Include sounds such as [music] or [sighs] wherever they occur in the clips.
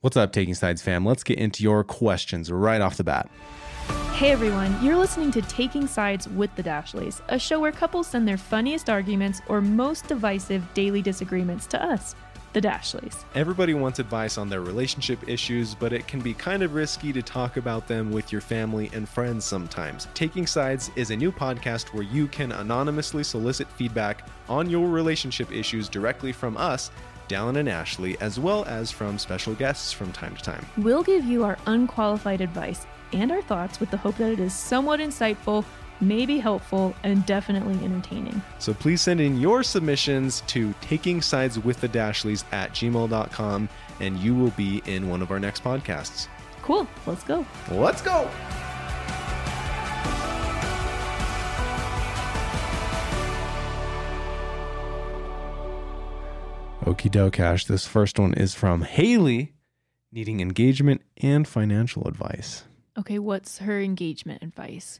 What's up, Taking Sides fam? Let's get into your questions right off the bat. Hey everyone, you're listening to Taking Sides with the Dashleys, a show where couples send their funniest arguments or most divisive daily disagreements to us, the Dashleys. Everybody wants advice on their relationship issues, but it can be kind of risky to talk about them with your family and friends sometimes. Taking Sides is a new podcast where you can anonymously solicit feedback on your relationship issues directly from us. Dallin and Ashley, as well as from special guests from time to time. We'll give you our unqualified advice and our thoughts with the hope that it is somewhat insightful, maybe helpful, and definitely entertaining. So please send in your submissions to taking sides with the Dashleys at gmail.com and you will be in one of our next podcasts. Cool, let's go. Let's go. Okie doke, Ash. This first one is from Haley, needing engagement and financial advice. Okay, what's her engagement advice?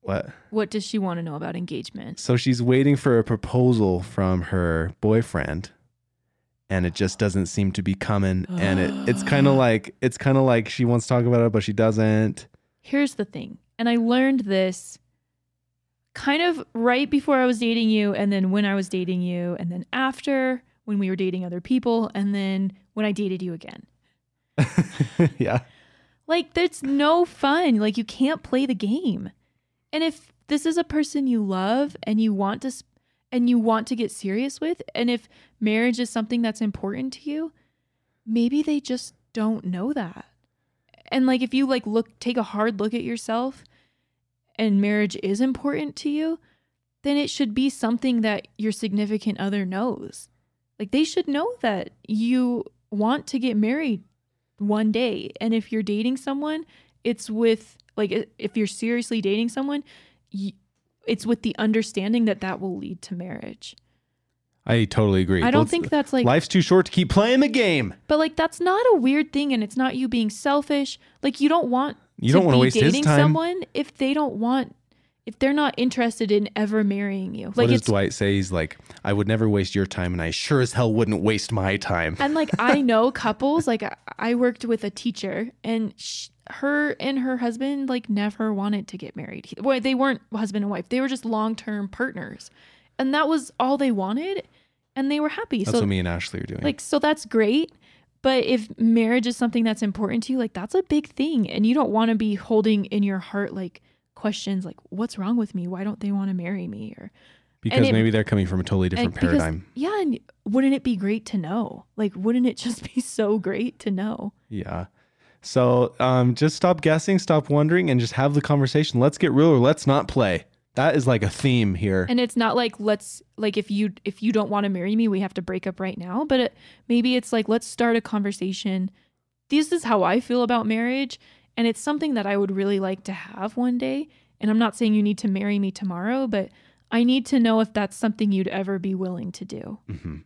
What? What does she want to know about engagement? So she's waiting for a proposal from her boyfriend, and it just doesn't seem to be coming. and it, it's [gasps] kind of like it's kind of like she wants to talk about it, but she doesn't. Here's the thing, and I learned this kind of right before I was dating you, and then when I was dating you, and then after when we were dating other people, and then when I dated you again. [laughs] yeah. Like, that's no fun. Like, you can't play the game. And if this is a person you love and you want to, sp- and you want to get serious with, and if marriage is something that's important to you, maybe they just don't know that. And like, if you like look, take a hard look at yourself and marriage is important to you, then it should be something that your significant other knows. Like, they should know that you want to get married one day. And if you're dating someone, it's with like if you're seriously dating someone, it's with the understanding that that will lead to marriage. I totally agree. I don't Let's- think that's like life's too short to keep playing the game. but like that's not a weird thing and it's not you being selfish. Like you don't want You don't wanna be waste his dating time. someone if they don't want if they're not interested in ever marrying you. Like what does Dwight say? He's like, I would never waste your time, and I sure as hell wouldn't waste my time. And like I [laughs] know couples, like I- worked with a teacher and sh- her and her husband like never wanted to get married. Well, they weren't husband and wife. They were just long-term partners. And that was all they wanted and they were happy. That's so what me and Ashley are doing. like so that's great. But if marriage is something that's important to you, like that's a big thing and you don't want to be holding in your heart like questions like what's wrong with me? Why don't they want to marry me or because it- maybe they're coming from a totally different because- paradigm. yeah, and wouldn't it be great to know? Like, wouldn't it just [laughs] be so great to know? Yeah. So um, just stop guessing, stop wondering, and just have the conversation. Let's get real or let's not play. That is like a theme here. And it's not like let's like if you if you don't want to marry me, we have to break up right now. But it, maybe it's like let's start a conversation. This is how I feel about marriage, and it's something that I would really like to have one day. And I'm not saying you need to marry me tomorrow, but I need to know if that's something you'd ever be willing to do. hmm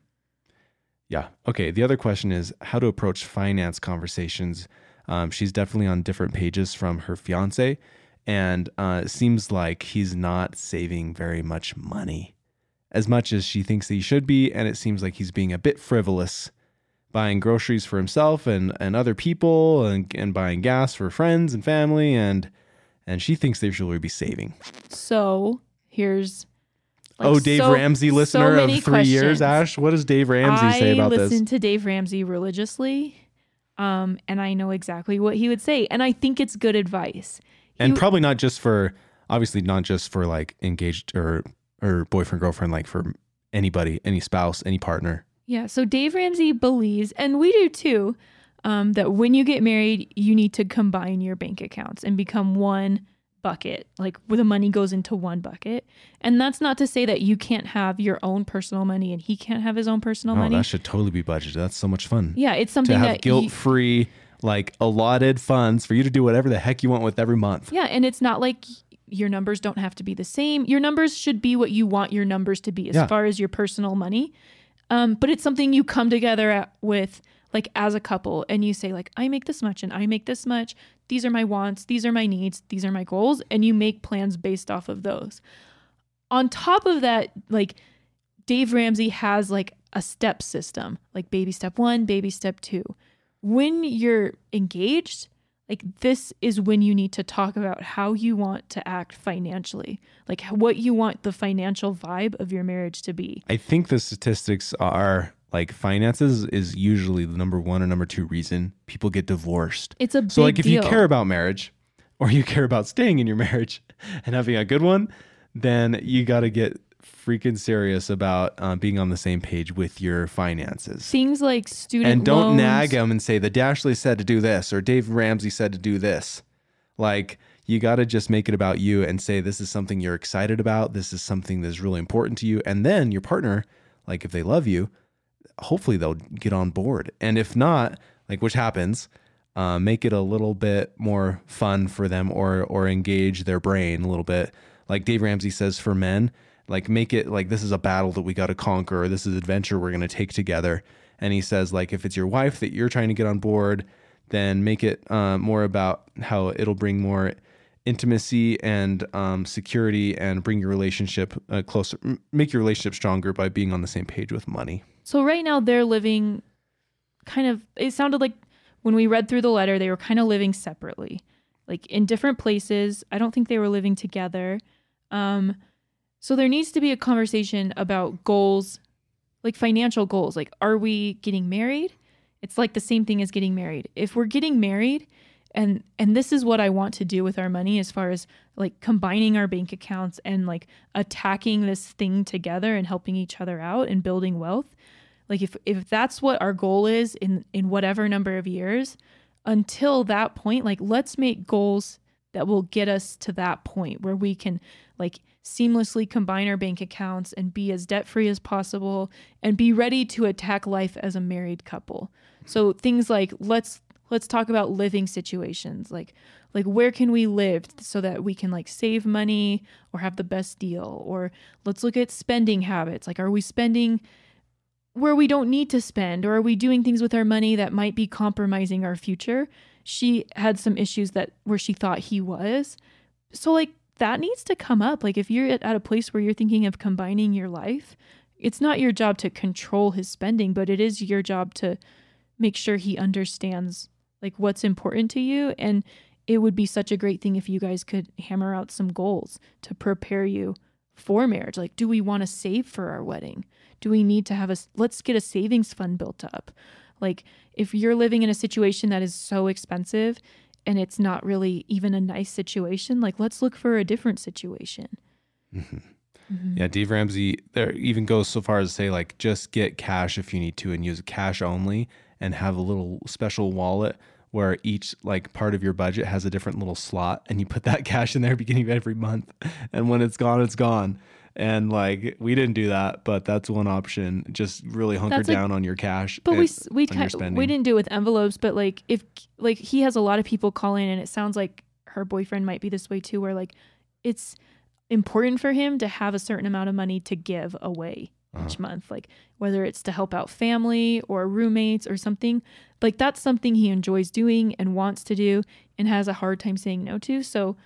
Yeah. Okay. The other question is how to approach finance conversations. Um, she's definitely on different pages from her fiance, and uh, it seems like he's not saving very much money, as much as she thinks that he should be, and it seems like he's being a bit frivolous, buying groceries for himself and and other people, and and buying gas for friends and family, and and she thinks they should really be saving. So here's like, oh, Dave so- Ramsey, so listener of many three years. Ash. What does Dave Ramsey say about this? I listen to Dave Ramsey religiously, um, and I know exactly what he would say, and I think it's good advice. and He- probably not just for obviously not just for like engaged or or boyfriend girlfriend like for anybody any spouse any partner yeah, so Dave Ramsey believes, and we do too, um, that when you get married, you need to combine your bank accounts and become one bucket, like where the money goes into one bucket. And that's not to say that you can't have your own personal money and he can't have his own personal oh money. that should totally be budgeted that's so much fun yeah, it's something to have that guilt free like allotted funds for you to do whatever the heck you want with every month Yeah, and it's not like your numbers don't have to be the same. Your numbers should be what you want your numbers to be as Yeah. far as your personal money. Um, but it's something you come together at, with like as a couple and you say like I make this much and I make this much. These are my wants, these are my needs, these are my goals and you make plans based off of those. On top of that, like Dave Ramsey has like a step system, like baby step 1, baby step 2. when you're engaged, like this is when you need to talk about how you want to act financially, like what you want the financial vibe of your marriage to be. I think the statistics are like finances is usually the number one or number two reason people get divorced. It's a big So like if deal. you care about marriage or you care about staying in your [laughs] marriage and having a good one, then you got to get freaking serious about uh, being on the same page with your finances. things like student and don't loans, nag them and say the Dashley said to do this or Dave Ramsey said to do this. Like you got to just make it about you and say this is something you're excited about. This is something that's really important to you. And then your partner, like if they love you, hopefully they'll get on board. And if not, like which happens, uh, make it a little bit more fun for them or or engage their brain a little bit. Like Dave Ramsey says for men, like make it like this is a battle that we got to conquer or this is adventure we're going to take together. And he says like if it's your wife that you're trying to get on board, then make it uh, more about how it'll bring more intimacy and um, security and bring your relationship uh, closer, make your relationship stronger by being on the same page with money. So right now they're living kind of it sounded like when we read through the letter they were kind of living separately. Like in different places. I don't think they were living together. Um so there needs to be a conversation about goals like financial goals. Like are we getting married? It's like the same thing as getting married. If we're getting married and and this is what I want to do with our money as far as like combining our bank accounts and like attacking this thing together and helping each other out and building wealth like if if that's what our goal is in in whatever number of years until that point like let's make goals that will get us to that point where we can like seamlessly combine our bank accounts and be as debt free as possible and be ready to attack life as a married couple. So things like let's let's talk about living situations. Like like where can we live so that we can like save money or have the best deal? Or let's look at spending habits. Like are we spending where we don't need to spend? Or are we doing things with our money that might be compromising our future she had some issues that where she thought he was. So like that needs to come up. Like if you're at, a place where you're thinking of combining your life it's not your job to control his spending but it is your job to make sure he understands like what's important to you. And it would be such a great thing if you guys could hammer out some goals to prepare you for marriage. Like do we want to save for our wedding? Do we need to have a let's get a savings fund built up. Like if you're living in a situation that is so expensive and it's not really even a nice situation like let's look for a different situation Mhm. Yeah, Dave Ramsey there even goes so far as to say like just get cash if you need to and use cash only and have a little special wallet where each like part of your budget has a different little slot and you put that [laughs] cash in there beginning of every month and when it's gone it's gone. And like we didn't do that, but that's one option. Just really hunker That's like- down on your cash. But we and- we your kind we didn't do it with envelopes, but like if like he has a lot of people call in, and it sounds like her boyfriend might be this way too, where like it's important for him to have a certain amount of money to give away uh-huh. each month, like whether it's to help out family or roommates or something. Like that's something he enjoys doing and wants to do and has a hard time saying no to. So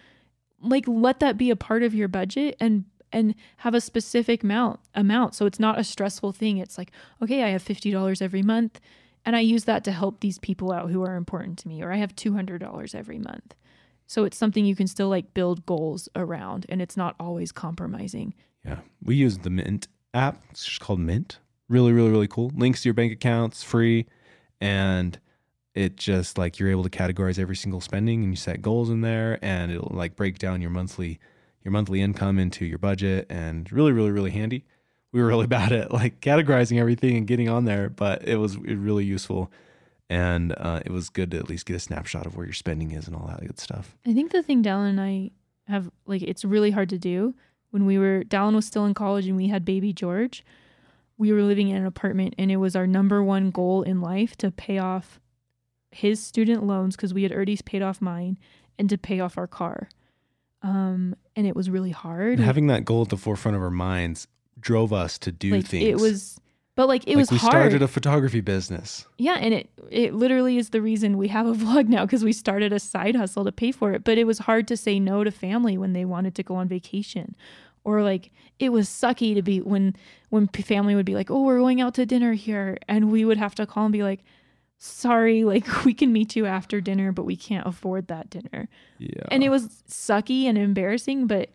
like let that be a part of your budget and and have a specific amount amount so it's not a stressful thing it's like okay i have $50 every month and i use that to help these people out who are important to me or i have $200 every month so it's something you can still like build goals around and it's not always compromising Yeah. We use the Mint app. It's just called Mint. Really, really, really cool. Links to your bank accounts, free. And it just like you're able to categorize every single spending and you set goals in there and it'll like break down your monthly your monthly income into your budget and really, really, really handy. We were really [laughs] bad at like categorizing everything and getting on there, but it was really useful. And uh, it was good to at least get a snapshot of where your spending is and all that good stuff. i think the thing dallin and i have like it's really hard to do when we were dallin was still in college and we had baby george we were living in an apartment and it was our number one goal in life to pay off his student loans because we had already paid off mine and to pay off our car um and it was really hard And having that goal at the forefront of our minds drove us to do like things. it was but like it like was we hard started a photography business. yeah and it it literally is the reason we have a [laughs] vlog now because we started a side hustle to pay for it but it was hard to say no to family when they wanted to go on vacation or like it was sucky to be when when family would be like oh we're going out to dinner here and we would have to call and be like sorry, like [laughs] we can meet you after dinner, but we can't afford that dinner. Yeah. And it was sucky and embarrassing, but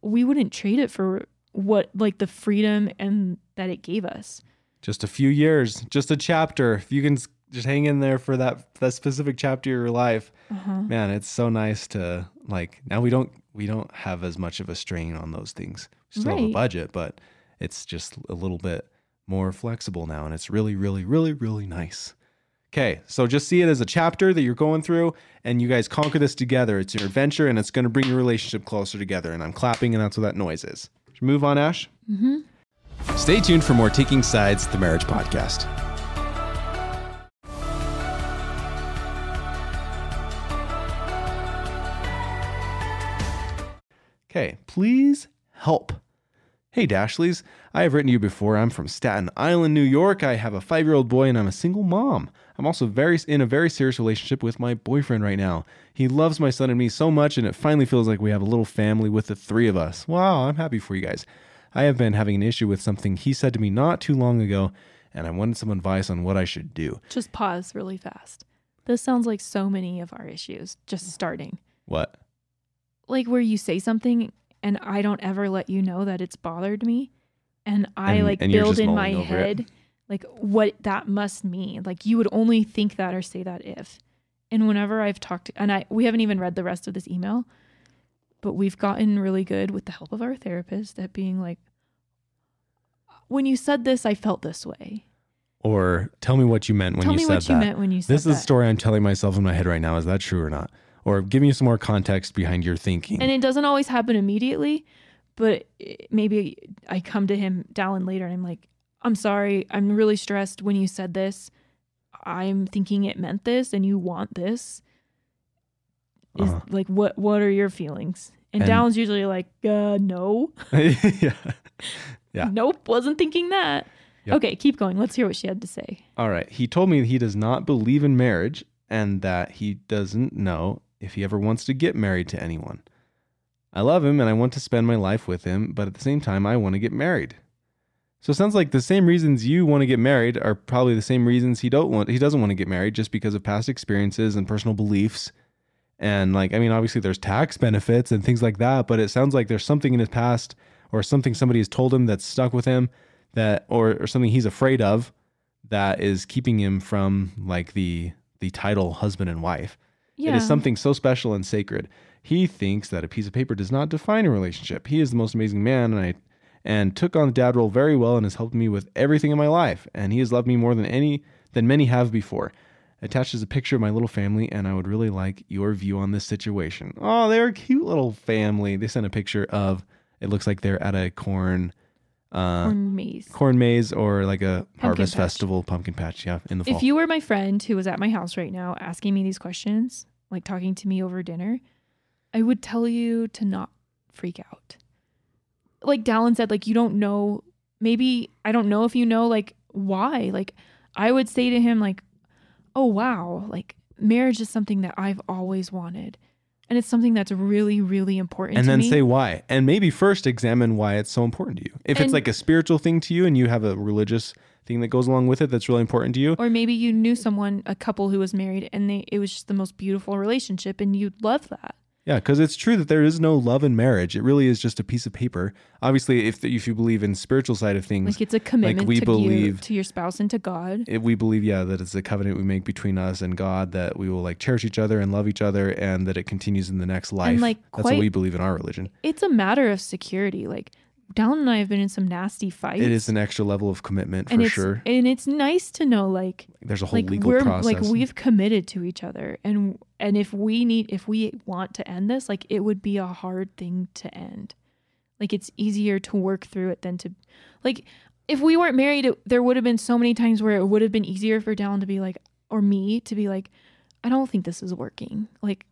we wouldn't trade it for what like the freedom and that it gave us. just a few years, just a chapter. If you can just hang in there for that that specific chapter of your life, Uh-huh. man, it's so nice to like. Now we don't we don't have as much of a strain on those things. We still have a Right. budget, but it's just a little bit more flexible now, and it's really, really, really, really nice. Okay, so just see it as a chapter that you're going through, and you guys conquer this together. It's your adventure, and it's going to bring your relationship closer together. And I'm clapping, and that's what that noise is. Should move on, Ash? Mm-hmm. Stay tuned for more Taking Sides, the marriage podcast. Okay, please help. Hey, Dashleys. I have written to you before. I'm from Staten Island, New York. I have a five year old boy and I'm a single mom. I'm also very in a very serious relationship with my boyfriend right now. He loves my son and me so much, and it finally feels like we have a little family with the three of us. Wow, I'm happy for you guys. I have been having an issue with something he said to me not too long ago, and I wanted some advice on what I should do. Just pause really fast. This sounds like so many of our issues just starting. What? Like where you say something and I don't ever let you know that it's bothered me. And I And- like and build in my over it. head like what that must mean. Like you would only think that or say that if. And whenever I've talked to, and I we haven't even read the rest of this email, but we've gotten really good with the help of our therapist at being like when you said this, I felt this way. Or tell me what you meant when Tell you me said what you meant when you said This is that. a story I'm telling myself in my head right now. Is that true or not? Or give me some more context behind your thinking. And it doesn't always happen immediately, but maybe I come to him, Dallin, later and I'm like, I'm sorry. I'm really stressed when you said this. I'm thinking it meant this and you want this. Is Uh-huh. like what what are your feelings? And, And- Dallin's usually like, uh no. [laughs] yeah. Yeah. Nope, wasn't thinking that. Yep. Okay, keep going. Let's hear what she had to say. All right. He told me he does not believe in marriage and that he doesn't know if he ever wants to get married to anyone. I love him and I want to spend my life with him, but at the same time, I want to get married. So it sounds like the same reasons you want to get married are probably the same reasons he don't want he doesn't want to get married just because of past experiences and personal beliefs. And like I mean obviously there's tax benefits and things like that, but it sounds like there's something in his past or something somebody has told him that's stuck with him that or, or something he's afraid of that is keeping him from like the the title husband and wife. Yeah. It is something so special and sacred. He thinks that a piece of paper does not define a relationship. He is the most amazing man and I and took on the dad role very well and has helped me with everything in my life. And he has loved me more than any than many have before. Attached is a picture of my little family, and I would really like your view on this situation. Oh, they're a cute little family. They sent a picture of it looks like they're at a corn uh corn maze. corn maze or like a harvest patch. festival pumpkin patch yeah in the fall If you were my friend who was at my house right now asking me these questions, like talking to me over dinner, I would tell you to not freak out. Like Dallin said, like you don't know, maybe I don't know if you know like why. Like I would say to him, like, oh wow, like marriage is something that I've always wanted. And it's something that's really, really important and then me. say why and maybe first examine why it's so important to you if And- it's like a spiritual thing to you and you have a religious thing that goes along with it that's really important to you or maybe you knew someone, a couple who was married, and they it was just the most beautiful relationship, and you'd love that. yeah because it's true that there is no love in marriage it really is just a piece of paper obviously if if you believe in spiritual side of things Like it's a commitment we to believe- you, to your spouse and to God. if we believe yeah that it's a covenant we make between us and god that we will like cherish each other and love each other and that it continues in the next life like, that's what we believe in our religion It's a matter of security. Like Dallin and I have been in some nasty fights. it is an extra level of commitment for and sure And it's nice to know like there's a whole like legal we're process like we've committed to each other and and if we need if we want to end this, like it would be a hard thing to end. Like it's easier to work through it than to like if we weren't married, it, there would have been so many times where it would have been easier for Dallin to be like or me to be like I don't think this is working. Like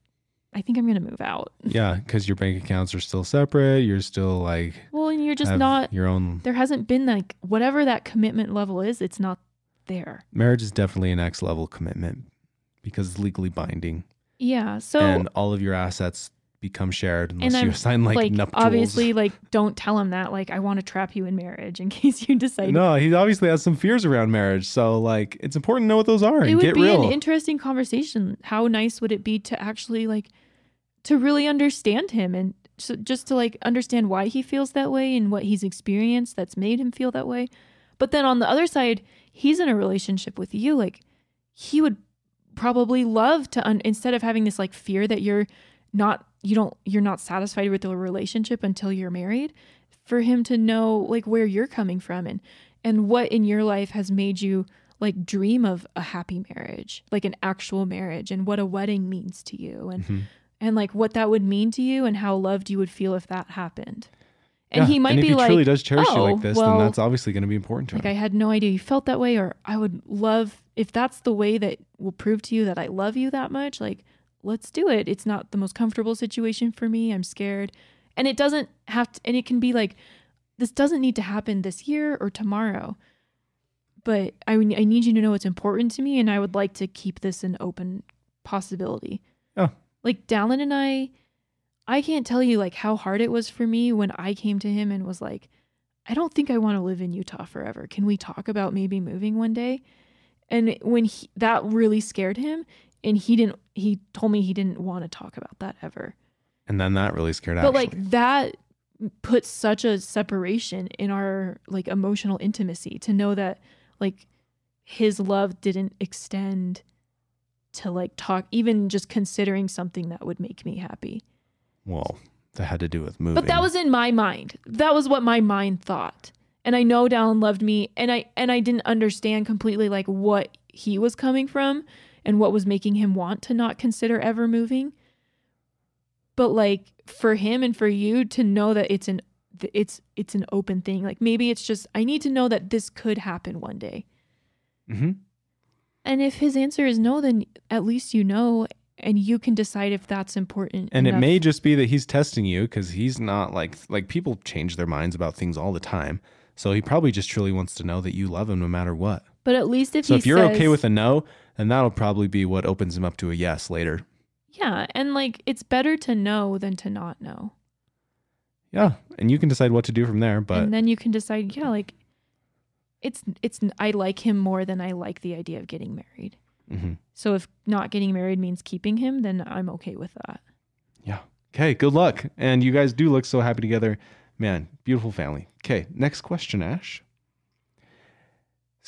I think I'm going to move out. [laughs] yeah because your bank accounts are still separate you're still like Well, and you're just have not your own there hasn't been like whatever that commitment level is, it's not there. marriage is definitely an next level commitment because it's legally binding Yeah. So and all of your assets become shared unless you I'm, sign like, like nuptials. obviously like don't tell him that like I want to trap you in marriage in [laughs] case you decide no, he obviously has some fears around marriage. So like, it's important to know what those are it and would be real. an interesting conversation. How nice would it be to actually like to really understand him and so just to like understand why he feels that way and what he's experienced that's made him feel that way. But then on the other side, he's in a relationship with you. Like he would probably love to un- instead of having this like fear that you're not you don't you're not satisfied with the relationship until you're married for him to know like where you're coming from and and what in your life has made you like dream of a happy marriage like an actual marriage and what a wedding means to you and Mhm. and like what that would mean to you and how loved you would feel if that happened and Yeah, he might and if be he like truly does cherish you "Oh, like this, well, then that's obviously going to be important to like him. I had no idea you felt that way, or I would love if that's the way that will prove to you that I love you that much. Like, let's do it. It's not the most comfortable situation for me. I'm scared, and it doesn't have to. And it can be like, this doesn't need to happen this year or tomorrow. But I, I need you to know it's important to me, and I would like to keep this an open possibility. Oh. Like Dallin and I, I can't tell you like how hard it was for me when I came to him and was like, I don't think I want to live in Utah forever. Can we talk about maybe moving one day? And when he, that really scared him, and he didn't, he told me he didn't want to talk about that ever. and then that really scared But Ashley. like that put such a separation in our like emotional intimacy to know that like his love didn't extend to like talk, even just considering something that would make me happy. well, that had to do with moving. But that was in my mind. That was what my mind thought. And I know Dallin loved me and I and I didn't understand completely like what he was coming from and what was making him want to not consider ever moving. But like for him and for you to know that it's an it's it's an open thing. Like maybe it's just I need to know that this could happen one day. Mm-hmm. And if his answer is no, then at least you know and you can decide if that's important. And it may just be that he's testing you because he's not like like people change their minds about things all the time. So he probably just truly wants to know that you love him no matter what. But at least if so if you're okay with a no, then that'll probably be what opens him up to a yes later. Yeah, and like it's better to know than to not know. Yeah, and you can decide what to do from there. But and then you can decide, yeah, like it's it's I like him more than I like the idea of getting married. Mhm. So if not getting married means keeping him, then I'm okay with that. yeah, okay. Good luck, and you guys do look so happy together, man. Beautiful family. Okay, next question, Ash.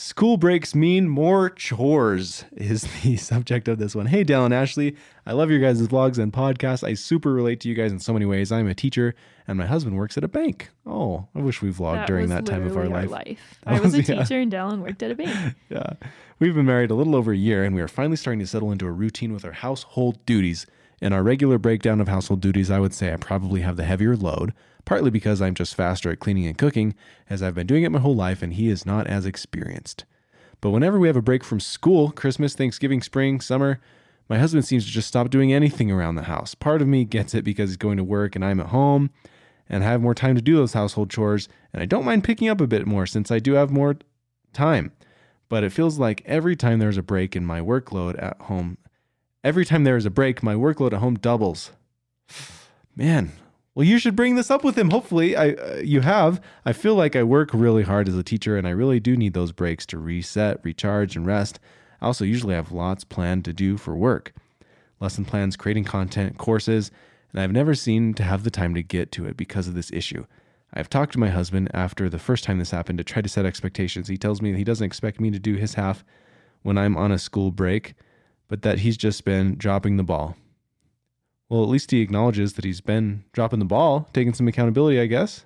School breaks mean more chores is [laughs] the subject of this one. Hey, Dallin and Ashley, I love your guys' vlogs and podcasts. I super relate to you guys in so many ways. I'm a teacher and my husband works at a bank. Oh, I wish we vlogged during that time of our literally life. [laughs] I That was a [laughs] yeah. teacher and Dallin worked at a bank. yeah. We've been married a little over a year and we are finally starting to settle into a routine with our household duties. In our regular breakdown of household duties, I would say I probably have the heavier load, partly because I'm just faster at cleaning and cooking, as I've been doing it my whole life and he is not as experienced. But whenever we have a break from school, Christmas, Thanksgiving, spring, summer, my husband seems to just stop doing anything around the house. Part of me gets it because he's going to work and I'm at home and I have more time to do those household chores, and I don't mind picking up a bit more since I do have more time but it feels like every time there's a break in my workload at home, every time there is a break, my workload at home doubles. [sighs] Man, well, you should bring this up with him. Hopefully, I uh, you have. I feel like I work really hard as a teacher, and I really do need those breaks to reset, recharge, and rest. I also usually have lots planned to do for work, lesson plans, creating content, courses, and I've never seemed to have the time to get to it because of this issue. I've talked to my husband after the first time this happened to try to set expectations. He tells me he doesn't expect me to do his half when I'm on a school break, but that he's just been dropping the ball. Well, at least he acknowledges that he's been dropping the ball, taking some accountability, I guess.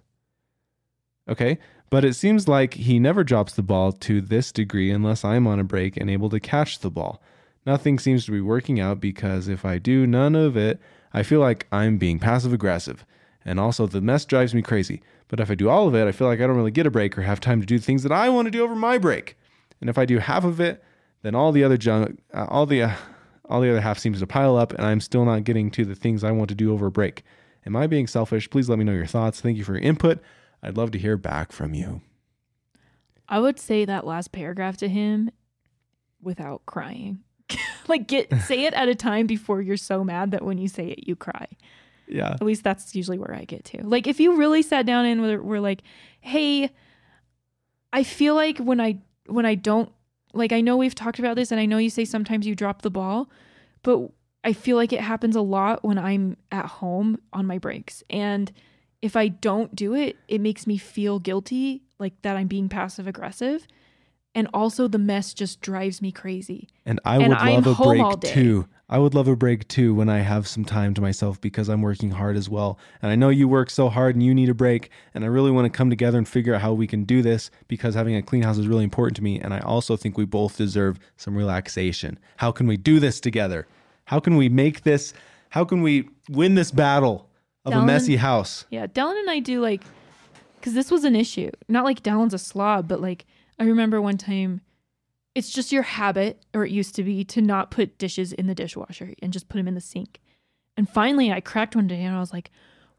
Okay, but it seems like he never drops the ball to this degree unless I'm on a break and able to catch the ball. Nothing seems to be working out because if I do none of it, I feel like I'm being passive aggressive. And also, the mess drives me crazy. But if I do all of it, I feel like I don't really get a break or have time to do things that I want to do over my break. And if I do half of it, then all the other junk, uh, all the, uh, all the other half seems to pile up, and I'm still not getting to the things I want to do over a break. Am I being selfish? Please let me know your thoughts. Thank you for your input. I'd love to hear back from you. I would say that last paragraph to him without crying. [laughs] like get [laughs] say it at a time before you're so mad that when you say it you cry. Yeah. At least that's usually where I get to. Like if you really sat down and were, were like, "Hey, I feel like when I when I don't like I know we've talked about this and I know you say sometimes you drop the ball, but I feel like it happens a lot when I'm at home on my breaks. And if I don't do it, it makes me feel guilty, like that I'm being passive aggressive. And also the mess just drives me crazy. And I And would I'm love a break day. too. I would love a break too when I have some time to myself because I'm working hard as well. And I know you work so hard and you need a break. And I really want to come together and figure out how we can do this because having a clean house is really important to me. And I also think we both deserve some relaxation. How can we do this together? How can we make this? How can we win this battle of a messy house? Yeah, Dallin and I do like, because this was an issue. Not like Dallin's a slob, but like I remember one time, it's just your habit, or it used to be, to not put dishes in the dishwasher and just put them in the sink. And finally, I cracked one day and I was like,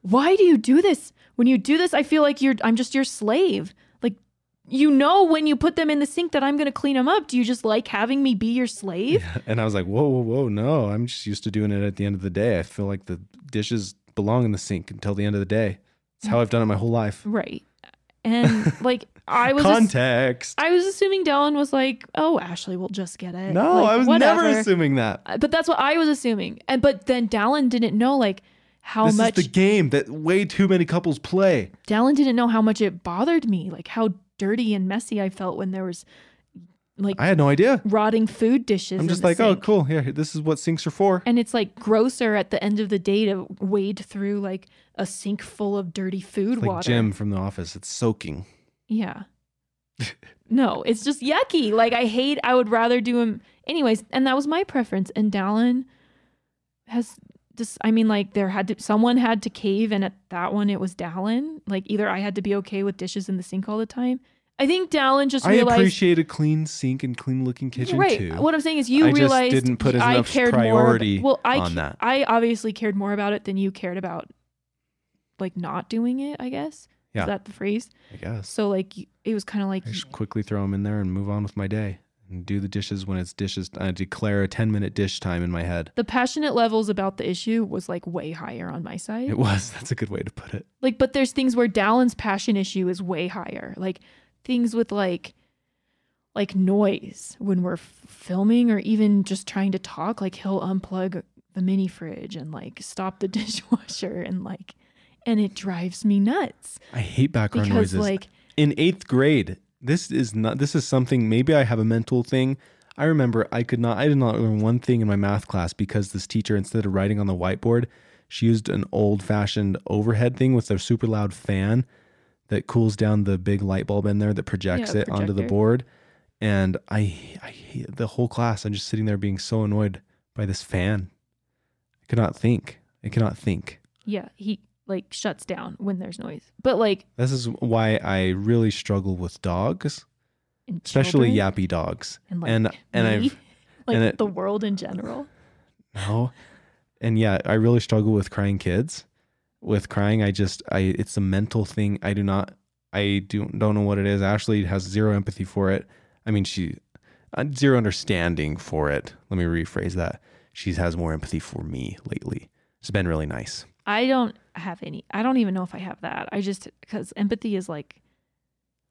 "Why do you do this? When you do this, I feel like you're I'm just your slave. Like." You know when you put them in the sink that I'm gonna clean them up. Do you just like having me be your slave? [laughs] And I was like, whoa, whoa, whoa, no. I'm just used to doing it at the end of the day. I feel like the dishes belong in the sink until the end of the day. It's how mm. I've done it my whole life. Right. And [laughs] like I was Context. I was assuming Dallin was like, "Oh, Ashley will just get it." no, Like, I was whatever. never assuming that. Uh, But that's what I was assuming. And but then Dallin didn't know like how this much is the game that way too many couples play. Dallin didn't know how much it bothered me, like how dirty and messy I felt when there was like I had no idea. rotting food dishes. I'm just like, oh, cool. Here, this is what sinks are for. And it's like grosser at the end of the day to wade through like a sink full of dirty food It's like water. Jim from The Office. It's soaking. Yeah. [laughs] no, it's just yucky. Like I hate. I would rather do them anyways, and that was my preference. And Dallin has just. I mean, like there had to someone had to cave, and at that one it was Dallin. Like either I had to be okay with dishes in the sink all the time. I think Dallin just I realized. appreciate a clean sink and clean looking kitchen right. too. What I'm saying is, you I just realized didn't put as I much cared priority more. Well, I on that. I obviously cared more about it than you cared about, like not doing it. I guess. Yeah. Is that the phrase? I guess. So like, it was kind of like I just quickly throw them in there and move on with my day and do the dishes when it's dishes. I declare a 10 minute dish time in my head. the passionate levels about the issue was like way higher on my side. It was. [laughs] That's a good way to put it. like, but there's things where Dallin's passion issue is way higher. Like things with like like noise when we're f- filming or even just trying to talk. Like he'll unplug the mini fridge and like stop the [laughs] dishwasher and like, and it drives me nuts I hate background because noises. like in eighth grade, this is not. This is something. Maybe I have a mental thing. I remember I could not. I did not learn one thing in my math class because this teacher, instead of writing on the whiteboard, she used an old-fashioned overhead thing with a super loud fan that cools down the big light bulb in there that projects Yeah, it onto the board. And I, I hate the whole class. I'm just sitting there being so annoyed by this fan. I could not think. I cannot think. yeah, he like shuts down when there's noise. But like This is why I really struggle with dogs, especially yappy dogs. and like and and I've [laughs] like and it- the world in general. no, and yeah, I really struggle with crying kids. With crying, I just I it's a mental thing. I do not I do don't know what it is. Ashley has zero empathy for it. I mean, she uh, zero understanding for it. Let me rephrase that. She has more empathy for me lately. It's been really nice. I don't have any. I don't even know if I have that. I just because empathy is like,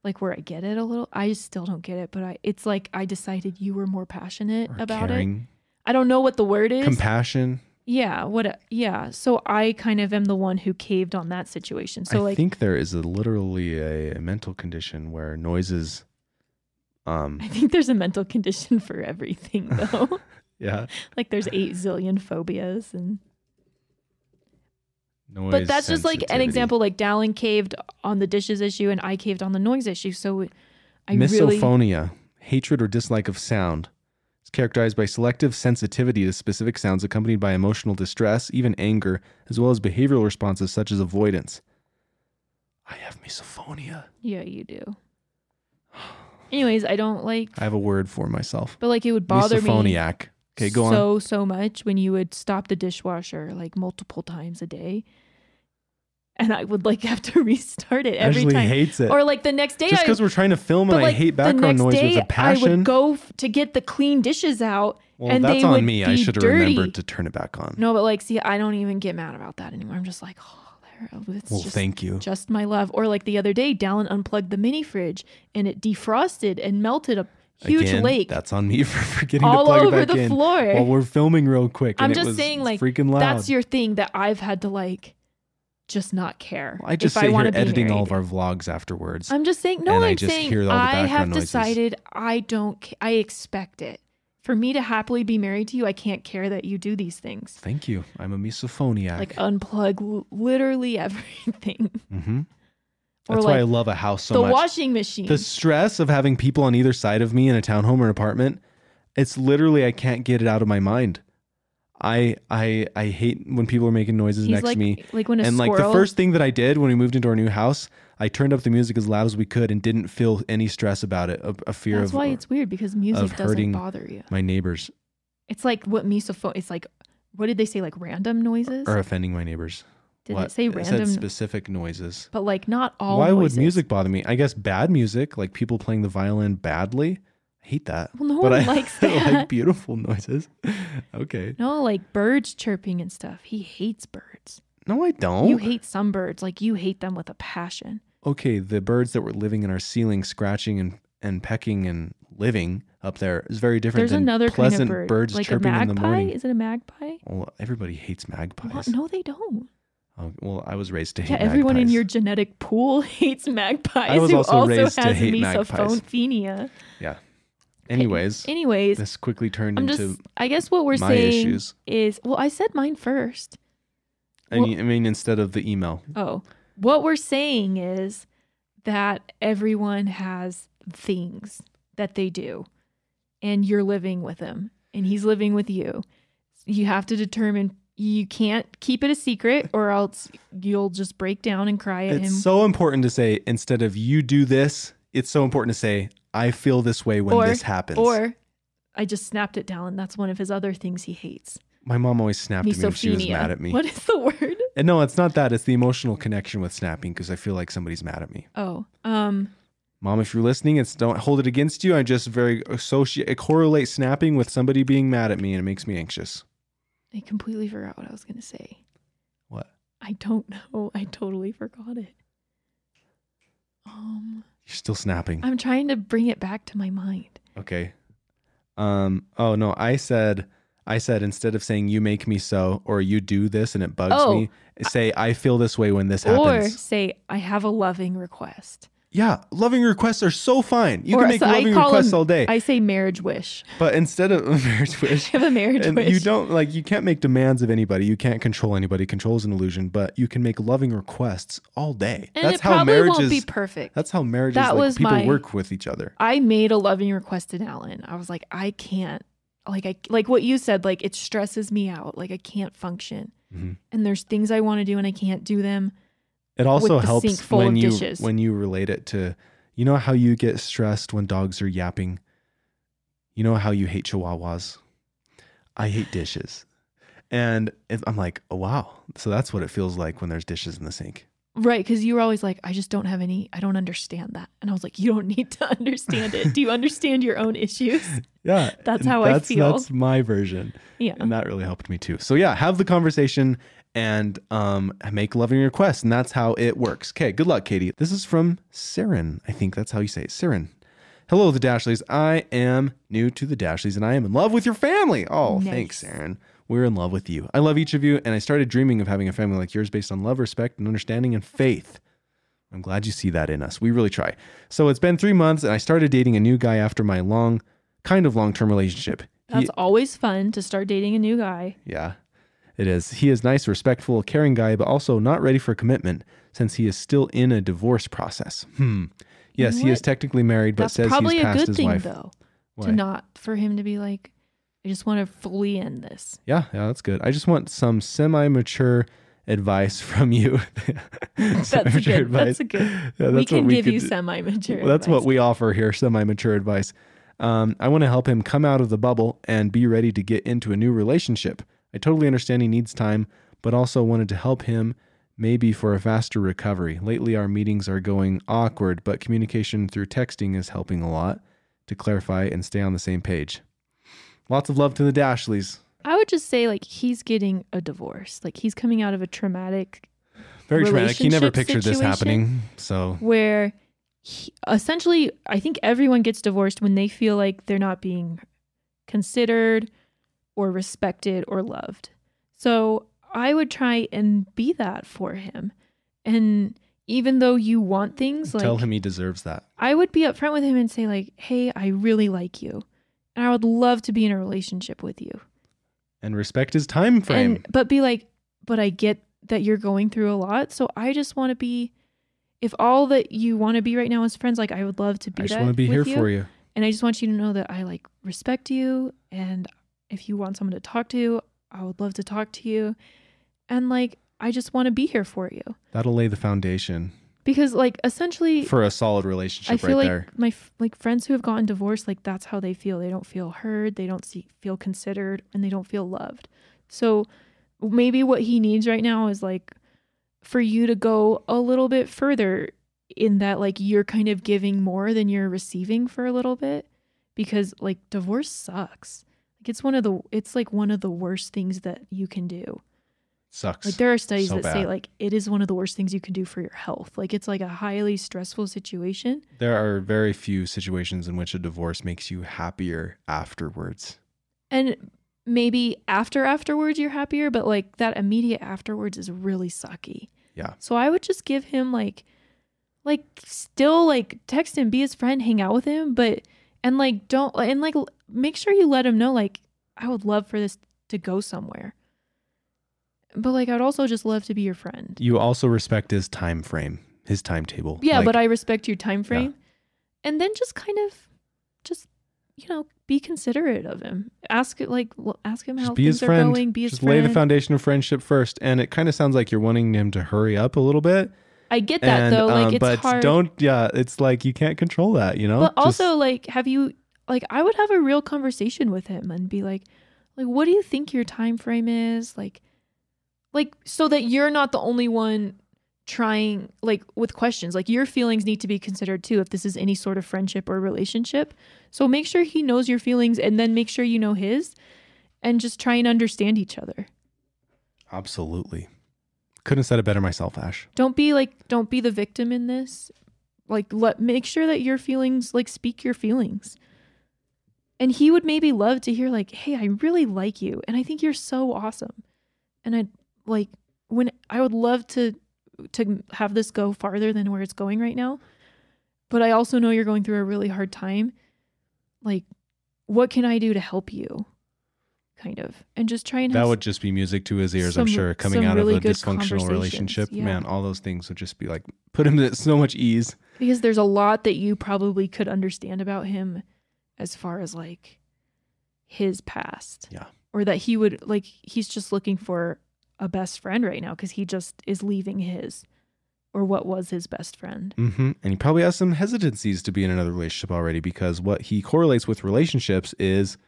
like where I get it a little. I just still don't get it, but I. It's like I decided you were more passionate Or about it. I don't know what the word is. compassion. yeah. What? Yeah. So I kind of am the one who caved on that situation. So I like, think there is a literally a, a mental condition where noises. Um. I think there's a mental condition for everything [laughs] though. Yeah. like there's eight zillion phobias and. Noise But that's just like an example. Like Dallin caved on the dishes issue, and I caved on the noise issue. So I really Misophonia, hatred or dislike of sound. It's characterized by selective sensitivity to specific sounds accompanied by emotional distress, even anger, as well as behavioral responses such as avoidance. I have misophonia. Yeah, you do. Anyways, I don't like, I have a word for myself. but like it would bother me Misophoniac. Okay, go on. so so much when you would stop the dishwasher like multiple times a day, and I would like [laughs] have to restart it every Ashley time. hates it. Or like the next day, Just because we're trying to film and like I hate background noise day, with a I passion. I would go f- to get the clean dishes out, well, and that's they on would me. I be should have remembered to turn it back on. No, but like, see, I don't even get mad about that anymore. I'm just like, oh, there, oh, it's well, just, thank you. just my love. Or like the other day, Dallin unplugged the mini fridge and it defrosted and melted a huge Again, lake That's on me [laughs] for forgetting all to plug over it back the in floor. while we're filming real quick. I'm and it just was saying, like, freaking loud. That's your thing that I've had to like just not care. I just if sit I want here to be editing all of our vlogs afterwards. I'm just saying, no, and I I'm just saying hear all the I have noises. decided I don't, I expect it. For me to happily be married to you, I can't care that you do these things. Thank you. I'm a misophoniac. Like unplug l- literally [laughs] everything. hmm That's why I love a house so the much. The washing machine. the stress of having people on either side of me in a townhome or an apartment, it's literally I can't get it out of my mind. I I I hate when people are making noises He's next like, to me. like when a And like the first thing that I did when we moved into our new house, I turned up the music as loud as we could and didn't feel any stress about it, a, a fear That's of why it's weird because music doesn't bother you. my neighbors It's like what misophone. It's like what did they say? Like random noises. or offending my neighbors. Did what? it say said specific noises. but like not all. Why noises. would music bother me? I guess bad music, like people playing the violin badly. I hate that. Well, no but one I [laughs] likes I that. like beautiful noises. [laughs] okay. No, like birds chirping and stuff. He hates birds. No, I don't. You hate some birds, like you hate them with a passion. okay, the birds that were living in our ceiling, scratching and, and pecking and living up there is very different There's than another kind pleasant of bird, birds like a chirping in the magpie. morning. Is it a magpie? Well, everybody hates magpies. No, they don't. Oh, well, I was raised to hate Yeah, everyone in your genetic pool [laughs] hates magpies. I was who also also raised to has hate magpies. misophonia. Yeah. Anyways, Anyways, this quickly turned I'm into just. I guess what we're saying issues. is, well, I said mine first. I mean, I mean, instead of the email. Oh, what we're saying is that everyone has things that they do, and you're living with him, and he's living with you. You have to determine. You can't keep it a secret, or else you'll just break down and cry at It's him. It's so important to say instead of you do this, it's so important to say I feel this way when Or- this happens. Or I just snapped it down, that's one of his other things he hates. my mom always snapped at me when she was mad at me. What is the word? And no, it's not that. It's the emotional connection with snapping because I feel like somebody's mad at me. Oh, um, Mom, if you're listening, it's don't hold it against you. I just very associate correlate snapping with somebody being mad at me and it makes me anxious. I completely forgot what I was gonna say. What? I don't [laughs] know. I totally forgot it. Um, You're still snapping. I'm trying to bring it back to my mind. Okay. Um oh no, I said I said instead of saying you make me so or you do this and it bugs Oh. me, say I feel this way when this Or happens. Or say, I have a loving request. Yeah, loving requests are so fine. You Or can make so loving requests them- all day. I say marriage wish. but instead of a [laughs] marriage I wish, have a marriage and wish. you don't like you can't make demands of anybody. You can't control anybody. Control is an illusion, but you can make loving requests all day. and that's it how probably marriage won't is. be perfect. that's how marriage That is. Like was people my- work with each other. I made a loving request to Dallin. I was like, I can't, like, I like what you said. Like, it stresses me out. Like, I can't function. Mhm. And there's things I want to do and I can't do them. It also helps when you dishes. when you relate it to you know how you get stressed when dogs are yapping. You know how you hate chihuahuas. I hate dishes. And if, I'm like, oh, wow. So that's what it feels like when there's dishes in the sink. Right. Cause you were always like, I just don't have any, I don't understand that. And I was like, you don't need to [laughs] understand it. do you understand your own issues? [laughs] Yeah. That's how I feel. That's my version. Yeah. And that really helped me too. So yeah, have the conversation and um, make loving requests. And that's how it works. Okay, good luck, Katie. This is from Siren. I think that's how you say it. Siren. Hello, the Dashleys. I am new to the Dashleys and I am in love with your family. Oh, Nice. thanks, Aaron. We're in love with you. I love each of you, and I started dreaming of having a family like yours based on love, respect, and understanding and faith. I'm glad you see that in us. We really try. So it's been three months, and I started dating a new guy after my long, kind of long term relationship. He- That's always fun to start dating a new guy. yeah, it is. He is nice, respectful, caring guy, but also not ready for commitment since he is still in a divorce process. Hmm. Yes, know he is technically married, but That's says probably he's a past good his thing, wife. though, Why? to not, for him to be like, I just want to fully end this. Yeah, yeah, that's good. I just want some semi-mature advice from you. [laughs] That's a Semi-mature good, that's a good. Yeah, we that's what can give could you do. semi mature. Well, that's what we offer here semi mature advice. Um, I want to help him come out of the bubble and be ready to get into a new relationship. I totally understand he needs time, but also wanted to help him maybe for a faster recovery. Lately, our meetings are going awkward, but communication through texting is helping a lot to clarify and stay on the same page. Lots of love to the Dashleys. I would just say like he's getting a divorce. Like he's coming out of a traumatic Very traumatic. He never pictured this happening. So, where he, essentially I think everyone gets divorced when they feel like they're not being considered or respected or loved. So I would try and be that for him. And even though you want things like tell him he deserves that. I would be upfront with him and say like, "Hey, I really like you. And I would love to be in a relationship with you." And respect his time frame. And but be like, "But I get that you're going through a lot, so I just want to be if all that you want to be right now is friends, like I would love to be I just want to be here you. for you. And I just want you to know that I like respect you and if you want someone to talk to, I would love to talk to you. And like I just want to be here for you. That'll lay the foundation Because like essentially for a solid relationship I feel right like there. my like friends who have gotten divorced, like that's how they feel. They don't feel heard, they don't see, feel considered, and they don't feel loved. So maybe what he needs right now is like for you to go a little bit further in that like you're kind of giving more than you're receiving for a little bit because like divorce sucks. It's one of the it's like one of the worst things that you can do. Sucks. Like there are studies So that say like it is one of the worst things you can do for your health. Like it's like a highly stressful situation. there are very few situations in which a divorce makes you happier afterwards. And maybe after afterwards you're happier, but like that immediate afterwards is really sucky. Yeah. So I would just give him like like still like text him, be his friend, hang out with him, but and like don't and like make sure you let him know like I would love for this to go somewhere. But like I'd also just love to be your friend. You also respect his time frame, his timetable. Yeah, Like, but I respect your time frame. And then just kind of just you know, be considerate of him. Ask it like ask him how just be things his friend. are going, be his just friend. lay the foundation of friendship first. And it kind of sounds like you're wanting him to hurry up a little bit. I get that and, though. Like um, it's but hard. don't. Yeah, it's like you can't control that. You know. but Just- also like have you like I would have a real conversation with him and be like like what do you think your time frame is? Like like so that you're not the only one trying like with questions. Like your feelings need to be considered too if this is any sort of friendship or relationship. So make sure he knows your feelings and then make sure you know his and just try and understand each other. absolutely. Couldn't have said it better myself, Ash. Don't be like don't be the victim in this. Like let make sure that your feelings like speak your feelings. And he would maybe love to hear like, "Hey, I really like you and I think you're so awesome." And I'd like when I would love to to have this go farther than where it's going right now. But I also know you're going through a really hard time. Like what can I do to help you? Kind of. And just try and That would just be music to his ears, I'm sure. Coming out really of a dysfunctional relationship, yeah. man, all those things would just be like put him at so much ease. because there's a lot that you probably could understand about him as far as like his past. Yeah. Or that he would like he's just looking for a best friend right now because he just is leaving his or what was his best friend. hmm And he probably has some hesitancies to be in another relationship already because what he correlates with relationships is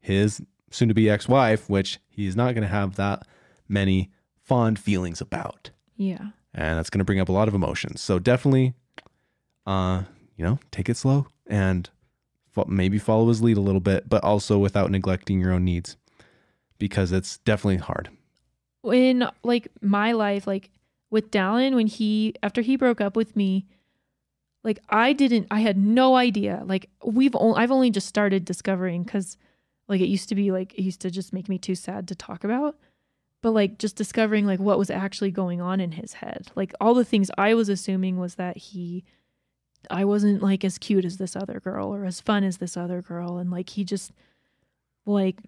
his soon to be ex wife, which he's not going to have that many fond feelings about. Yeah. And that's going to bring up a lot of emotions. So definitely, uh, you know, take it slow and maybe follow his lead a little bit, but also without neglecting your own needs because it's definitely hard. in like my life, like with Dallin, when he after he broke up with me, like I didn't, I had no idea. Like we've only, I've only just started discovering because, like it used to be like it used to just make me too sad to talk about, but like just discovering like what was actually going on in his head. Like all the things I was assuming was that he, I wasn't like as cute as this other girl or as fun as this other girl, and like he just, like,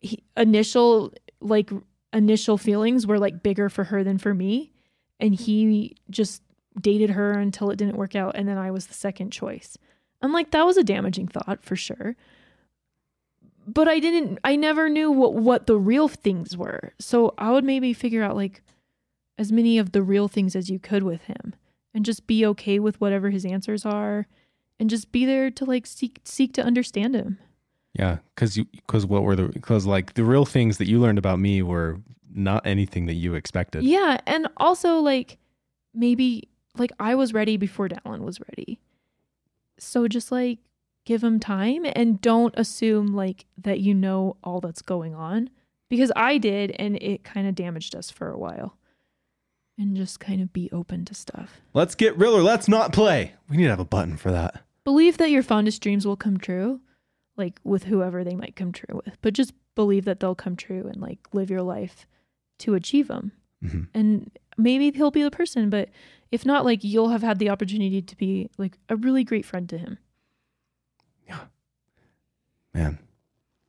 he initial like initial feelings were like bigger for her than for me and he just dated her until it didn't work out and then I was the second choice. I'm like that was a damaging thought for sure. But I didn't I never knew what what the real things were. So I would maybe figure out like as many of the real things as you could with him and just be okay with whatever his answers are and just be there to like seek seek to understand him. Yeah, because you because what were the because like the real things that you learned about me were not anything that you expected. Yeah, and also like maybe like I was ready before Dallin was ready. So just like give him time and don't assume like that you know all that's going on because I did and it kind of damaged us for a while. And just kind of be open to stuff. Let's get real or let's not play. We need to have a button for that. Believe that your fondest dreams will come true, like with whoever they might come true with. But just believe that they'll come true and like live your life to achieve them. Mhm. And maybe he'll be the person, but if not, like you'll have had the opportunity to be like a really great friend to him. Yeah. Man,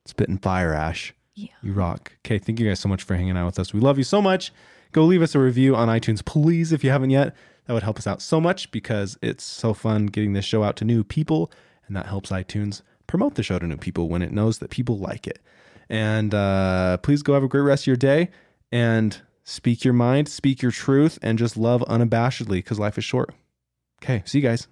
spitting fire, Ash. Yeah. You rock. Okay, thank you guys so much for hanging out with us. We love you so much. Go leave us a review on iTunes, please, if you haven't yet. That would help us out so much because it's so fun getting this show out to new people, and that helps iTunes promote the show to new people when it knows that people like it. And uh, please go have a great rest of your day and speak your mind, speak your truth, and just love unabashedly because life is short. Okay, see you guys.